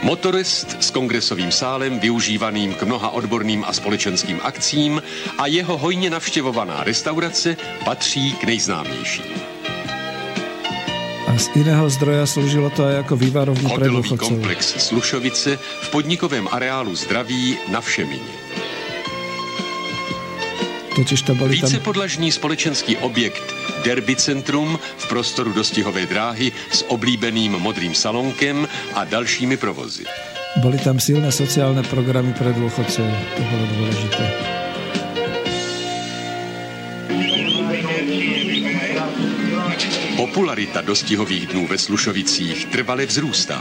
Motorist s kongresovým sálem využívaným k mnoha odborným a společenským akcím a jeho hojně navštěvovaná restaurace patří k nejznámějším. A z iného zdroja slúžilo to aj ako vývarovní pre Hotelový komplex Slušovice v podnikovém areálu Zdraví na Všemině. Totiž to boli tam, Vícepodlažní společenský objekt Derby Centrum v prostoru dostihové dráhy s oblíbeným modrým salonkem a dalšími provozy. boli tam silné sociálne programy pre dôchodcov. To bolo dôležité. Popularita dostihových dnů ve Slušovicích trvale vzrůstá.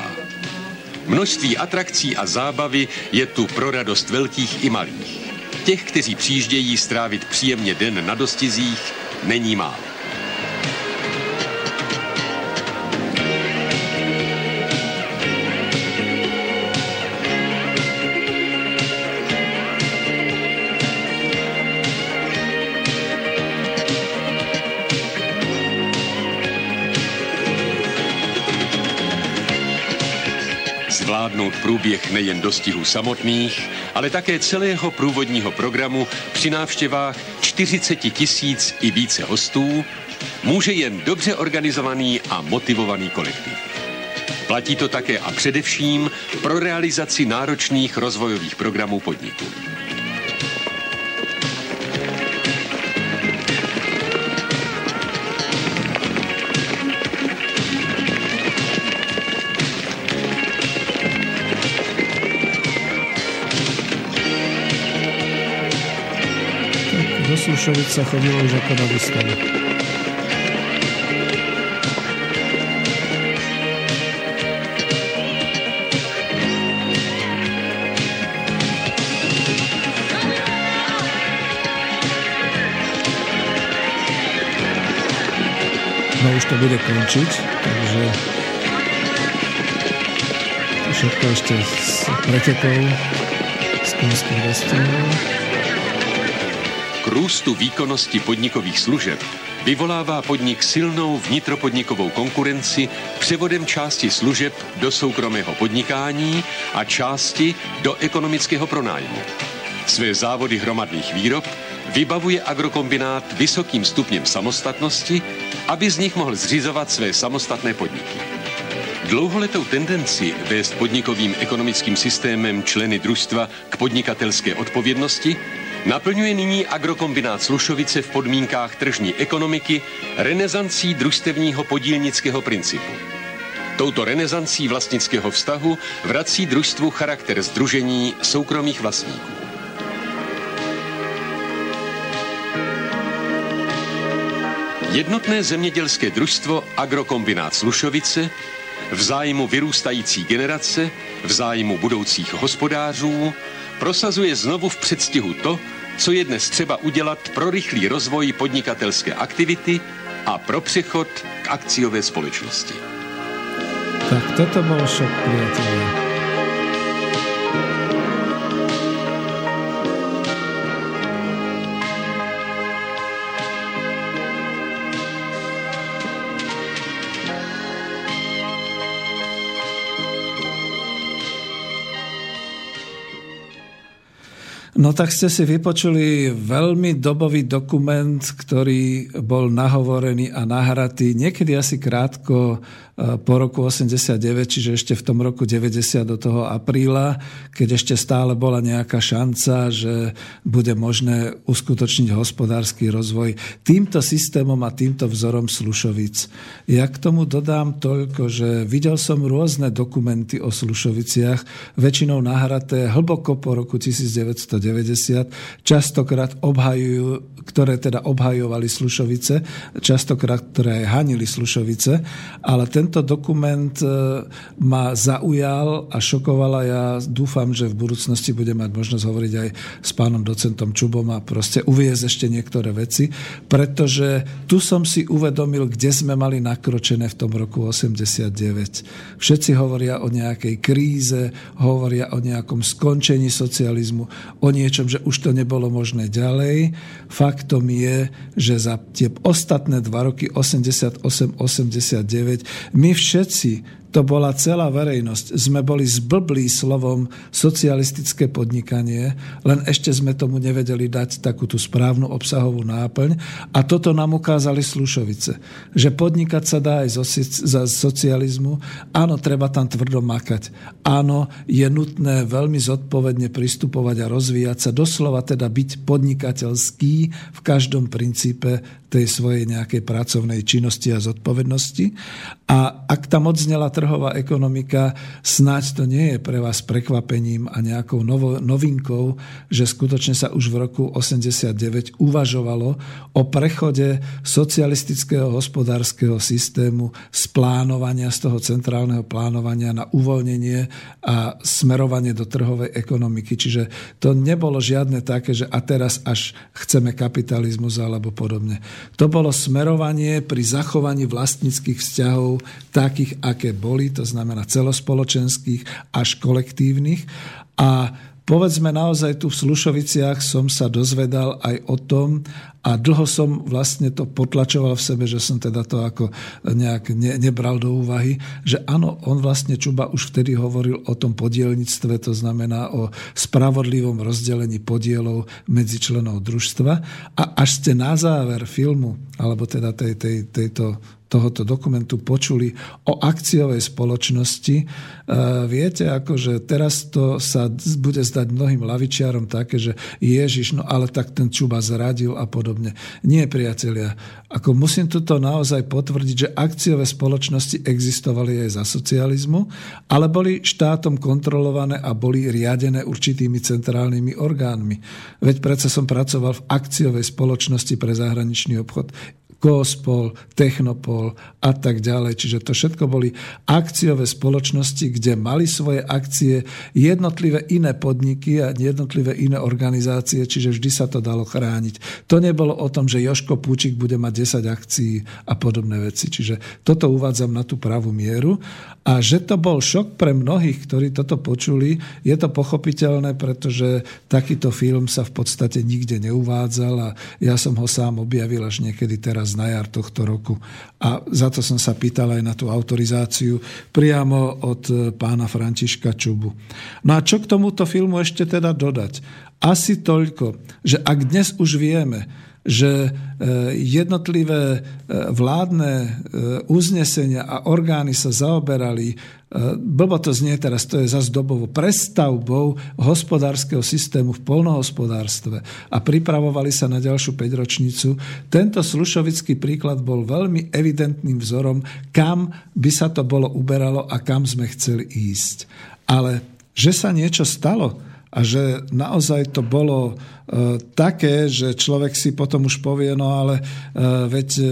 Množství atrakcí a zábavy je tu pro radost velkých i malých. Těch, kteří přijíždějí strávit příjemně den na dostizích, není málo. Průběh nejen dostihů samotných, ale také celého průvodního programu při návštěvách 40 tisíc i více hostů může jen dobře organizovaný a motivovaný kolektiv. Platí to také a především pro realizaci náročných rozvojových programů podniku. Do Slušovic sa chodilo už ako na výstavu. No už to bude končiť, takže to všetko ešte s pretekou z konských rastlinov. Růstu výkonnosti podnikových služeb vyvolává podnik silnou vnitropodnikovou konkurenci převodem části služeb do soukromého podnikání a části do ekonomického pronájmu. Své závody hromadných výrob vybavuje agrokombinát vysokým stupněm samostatnosti, aby z nich mohl zřizovat své samostatné podniky. Dlouholetou tendenci vést podnikovým ekonomickým systémem členy družstva k podnikatelské odpovědnosti naplňuje nyní agrokombinát Slušovice v podmínkách tržní ekonomiky renesancí družstevního podílnického principu. Touto renesancí vlastnického vztahu vrací družstvu charakter združení soukromých vlastníků. Jednotné zemědělské družstvo Agrokombinát Slušovice v zájmu vyrůstající generace, v zájmu budoucích hospodářů, prosazuje znovu v předstihu to, co je dnes třeba udělat pro rychlý rozvoj podnikatelské aktivity a pro přechod k akciové společnosti. Tak toto bol šok, priatelia. No tak ste si vypočuli veľmi dobový dokument, ktorý bol nahovorený a nahratý niekedy asi krátko po roku 89, čiže ešte v tom roku 90 do toho apríla, keď ešte stále bola nejaká šanca, že bude možné uskutočniť hospodársky rozvoj týmto systémom a týmto vzorom Slušovic. Ja k tomu dodám toľko, že videl som rôzne dokumenty o Slušoviciach, väčšinou nahraté hlboko po roku 1990, častokrát obhajujú, ktoré teda obhajovali Slušovice, častokrát ktoré hanili Slušovice, ale tento dokument e, ma zaujal a šokoval a ja dúfam, že v budúcnosti bude mať možnosť hovoriť aj s pánom docentom Čubom a proste uviezť ešte niektoré veci, pretože tu som si uvedomil, kde sme mali nakročené v tom roku 89. Všetci hovoria o nejakej kríze, hovoria o nejakom skončení socializmu, o niečom, že už to nebolo možné ďalej. Faktom je, že za tie ostatné dva roky 88-89 my všetci to bola celá verejnosť. Sme boli zblblí slovom socialistické podnikanie, len ešte sme tomu nevedeli dať takú tú správnu obsahovú náplň. A toto nám ukázali Slušovice. Že podnikať sa dá aj za socializmu. Áno, treba tam tvrdo makať. Áno, je nutné veľmi zodpovedne pristupovať a rozvíjať sa. Doslova teda byť podnikateľský v každom princípe tej svojej nejakej pracovnej činnosti a zodpovednosti. A ak tam odznela trhová ekonomika, snáď to nie je pre vás prekvapením a nejakou novo, novinkou, že skutočne sa už v roku 89 uvažovalo o prechode socialistického hospodárskeho systému z plánovania, z toho centrálneho plánovania na uvoľnenie a smerovanie do trhovej ekonomiky. Čiže to nebolo žiadne také, že a teraz až chceme kapitalizmus alebo podobne. To bolo smerovanie pri zachovaní vlastníckých vzťahov takých, aké boli, to znamená celospoločenských až kolektívnych. A povedzme naozaj tu v Slušoviciach som sa dozvedal aj o tom, a dlho som vlastne to potlačoval v sebe, že som teda to ako nejak ne, nebral do úvahy, že áno, on vlastne Čuba už vtedy hovoril o tom podielnictve, to znamená o spravodlivom rozdelení podielov medzi členov družstva a až ste na záver filmu, alebo teda tej, tej, tejto tohoto dokumentu počuli o akciovej spoločnosti. E, viete, akože teraz to sa bude zdať mnohým lavičiarom také, že Ježiš, no ale tak ten Čuba zradil a podobne. Nie, priatelia. Ako musím toto naozaj potvrdiť, že akciové spoločnosti existovali aj za socializmu, ale boli štátom kontrolované a boli riadené určitými centrálnymi orgánmi. Veď predsa som pracoval v akciovej spoločnosti pre zahraničný obchod Gospol, Technopol a tak ďalej. Čiže to všetko boli akciové spoločnosti, kde mali svoje akcie jednotlivé iné podniky a jednotlivé iné organizácie, čiže vždy sa to dalo chrániť. To nebolo o tom, že Joško Púčik bude mať 10 akcií a podobné veci. Čiže toto uvádzam na tú pravú mieru. A že to bol šok pre mnohých, ktorí toto počuli, je to pochopiteľné, pretože takýto film sa v podstate nikde neuvádzal a ja som ho sám objavil až niekedy teraz na jar tohto roku. A za to som sa pýtal aj na tú autorizáciu priamo od pána Františka Čubu. No a čo k tomuto filmu ešte teda dodať? Asi toľko, že ak dnes už vieme, že e, jednotlivé e, vládne e, uznesenia a orgány sa zaoberali, blbo to znie teraz, to je zase dobovo, prestavbou hospodárskeho systému v polnohospodárstve a pripravovali sa na ďalšiu 5-ročnicu. Tento slušovický príklad bol veľmi evidentným vzorom, kam by sa to bolo uberalo a kam sme chceli ísť. Ale že sa niečo stalo, a že naozaj to bolo e, také, že človek si potom už povie, no ale e, veď e,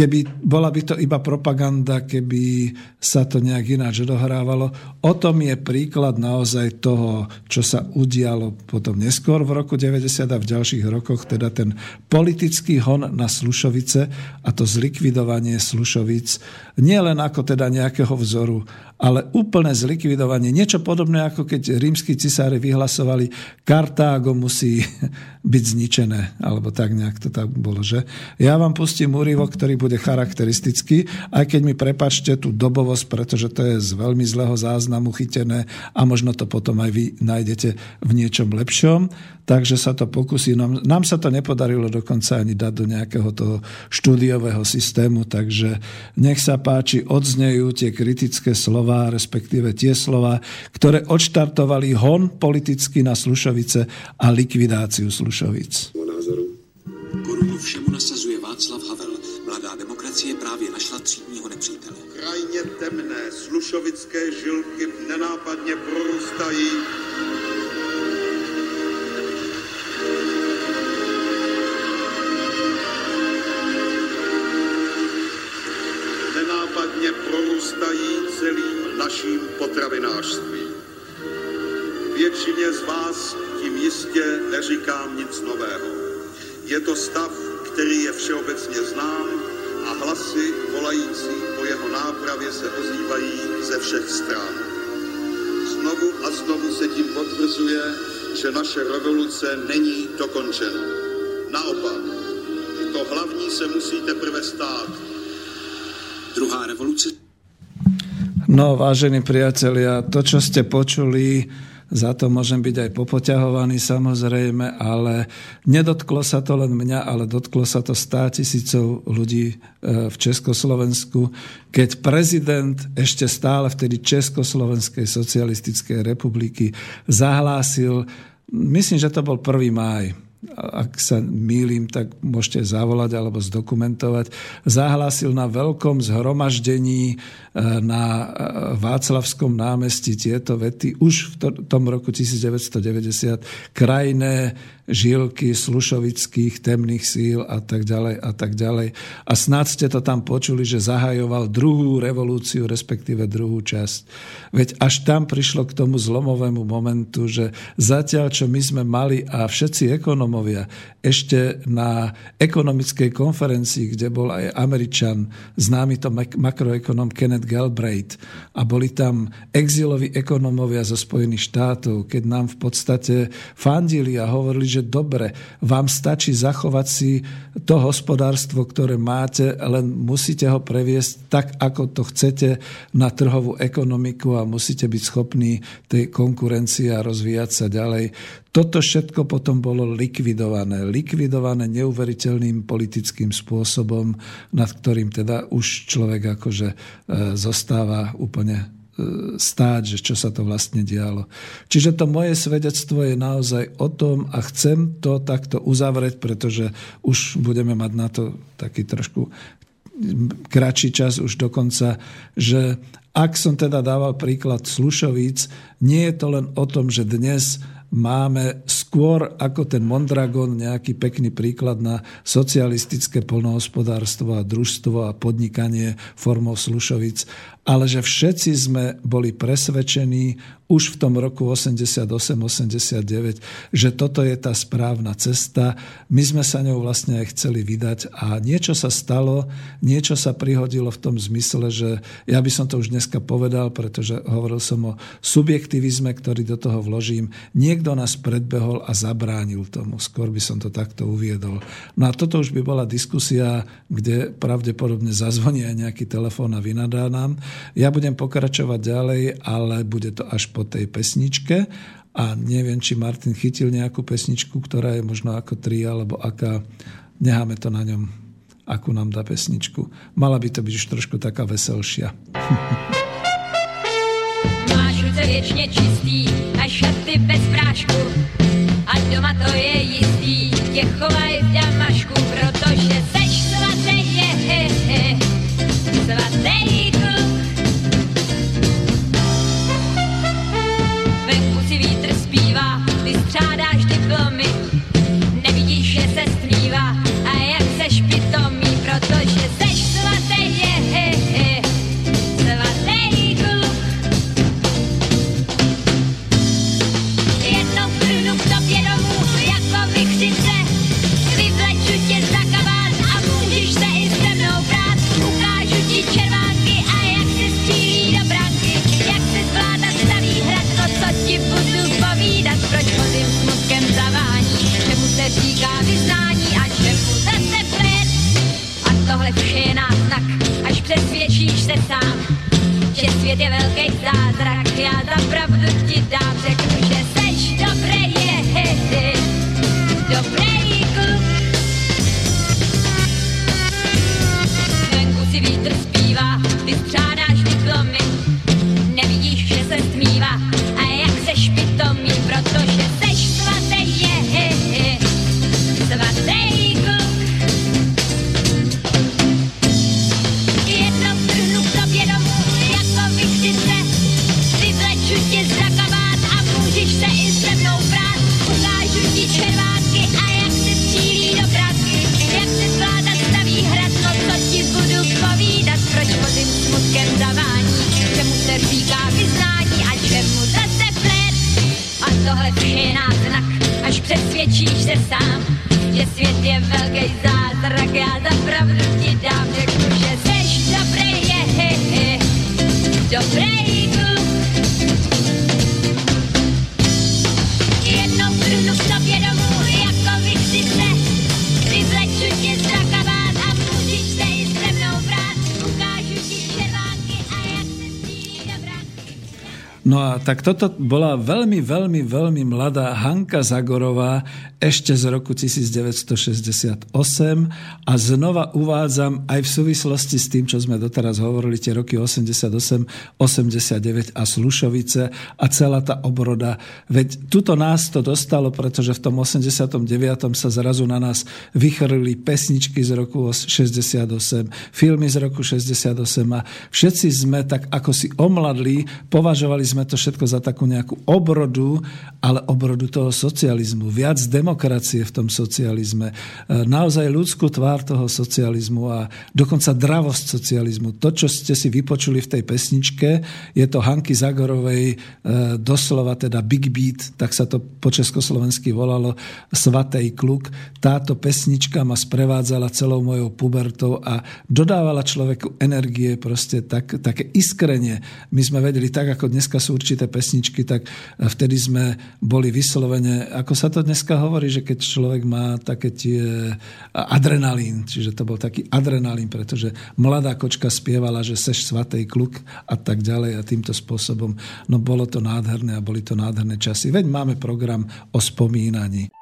keby bola by to iba propaganda, keby sa to nejak ináč dohrávalo. O tom je príklad naozaj toho, čo sa udialo potom neskôr v roku 90 a v ďalších rokoch, teda ten politický hon na Slušovice a to zlikvidovanie Slušovic, nie len ako teda nejakého vzoru, ale úplné zlikvidovanie. Niečo podobné, ako keď rímsky cisári vyhlasovali, Kartágo musí byť zničené, alebo tak nejak to tak bolo, že? Ja vám pustím úryvok, ktorý bude bude charakteristický, aj keď mi prepačte tú dobovosť, pretože to je z veľmi zlého záznamu chytené a možno to potom aj vy nájdete v niečom lepšom. Takže sa to pokusí. Nám, nám sa to nepodarilo dokonca ani dať do nejakého toho štúdiového systému, takže nech sa páči, odznejú tie kritické slova, respektíve tie slova, ktoré odštartovali hon politicky na Slušovice a likvidáciu Slušovic. Korunu všemu nasazuje Krajně temné slušovické žilky nenápadně prorůstají nenápadně prorůstají celým naším potravinářstvím. Většině z vás tím jistě neříkám nic nového. Je to stav, který je všeobecně znám a hlasy volající po jeho nápravě se ozývají ze všech stran. Znovu a znovu se tím potvrzuje, že naše revoluce není dokončena. Naopak, to hlavní se musí teprve stát. Druhá revoluce No, vážení priatelia, to, čo ste počuli, za to môžem byť aj popoťahovaný samozrejme, ale nedotklo sa to len mňa, ale dotklo sa to 100 tisícov ľudí e, v Československu, keď prezident ešte stále vtedy Československej socialistickej republiky zahlásil, myslím, že to bol 1. máj, ak sa mýlim, tak môžete zavolať alebo zdokumentovať, zahlásil na veľkom zhromaždení e, na e, Václavskom námestí tieto vety už v tom roku 1990 krajné žilky slušovických temných síl a tak ďalej a tak ďalej. A snad ste to tam počuli, že zahajoval druhú revolúciu, respektíve druhú časť. Veď až tam prišlo k tomu zlomovému momentu, že zatiaľ, čo my sme mali a všetci ekonomovia ešte na ekonomickej konferencii, kde bol aj Američan, známy to makroekonom Kenneth Galbraith a boli tam exiloví ekonomovia zo Spojených štátov, keď nám v podstate fandili a hovorili, že dobre, vám stačí zachovať si to hospodárstvo, ktoré máte, len musíte ho previesť tak, ako to chcete na trhovú ekonomiku a musíte byť schopní tej konkurencie a rozvíjať sa ďalej. Toto všetko potom bolo likvidované. Likvidované neuveriteľným politickým spôsobom, nad ktorým teda už človek akože e, zostáva úplne stáť, že čo sa to vlastne dialo. Čiže to moje svedectvo je naozaj o tom a chcem to takto uzavrieť, pretože už budeme mať na to taký trošku kratší čas už dokonca, že ak som teda dával príklad Slušovíc, nie je to len o tom, že dnes máme skôr ako ten Mondragon nejaký pekný príklad na socialistické polnohospodárstvo a družstvo a podnikanie formou Slušovic, ale že všetci sme boli presvedčení už v tom roku 88-89, že toto je tá správna cesta. My sme sa ňou vlastne aj chceli vydať a niečo sa stalo, niečo sa prihodilo v tom zmysle, že ja by som to už dneska povedal, pretože hovoril som o subjektivizme, ktorý do toho vložím. Niekto nás predbehol a zabránil tomu. Skôr by som to takto uviedol. No a toto už by bola diskusia, kde pravdepodobne zazvoní aj nejaký telefón a vynadá nám. Ja budem pokračovať ďalej, ale bude to až po tej pesničke a neviem, či Martin chytil nejakú pesničku, ktorá je možno ako tri, alebo aká, necháme to na ňom, akú nám dá pesničku. Mala by to byť už trošku taká veselšia. Máš ruce věčně čistý a šaty bez prášku a doma to je jistý, tě chovaj v damašku, Jedziemy do Gatesa, atrakcja, naprawdę ci dam. Je velký zázrak, já za pravdu ti dám, řeknu, že seš dobrý, je, je, je, dobrý. No a tak toto bola veľmi, veľmi, veľmi mladá Hanka Zagorová ešte z roku 1968 a znova uvádzam aj v súvislosti s tým, čo sme doteraz hovorili, tie roky 88, 89 a Slušovice a celá tá obroda. Veď tuto nás to dostalo, pretože v tom 89. sa zrazu na nás vychrli pesničky z roku 68, filmy z roku 68 a všetci sme tak ako si omladli, považovali sme to všetko za takú nejakú obrodu, ale obrodu toho socializmu. Viac demokracie v tom socializme. E, Naozaj ľudskú tvár toho socializmu a dokonca dravosť socializmu. To, čo ste si vypočuli v tej pesničke, je to Hanky Zagorovej e, doslova teda Big Beat, tak sa to po československy volalo, Svatej kluk. Táto pesnička ma sprevádzala celou mojou pubertou a dodávala človeku energie, proste tak, také iskrenie. My sme vedeli, tak ako dneska sú určité pesničky, tak vtedy sme boli vyslovene, ako sa to dneska hovorí, že keď človek má také tie adrenalín, čiže to bol taký adrenalín, pretože mladá kočka spievala, že seš svatej kluk a tak ďalej a týmto spôsobom. No bolo to nádherné a boli to nádherné časy. Veď máme program o spomínaní.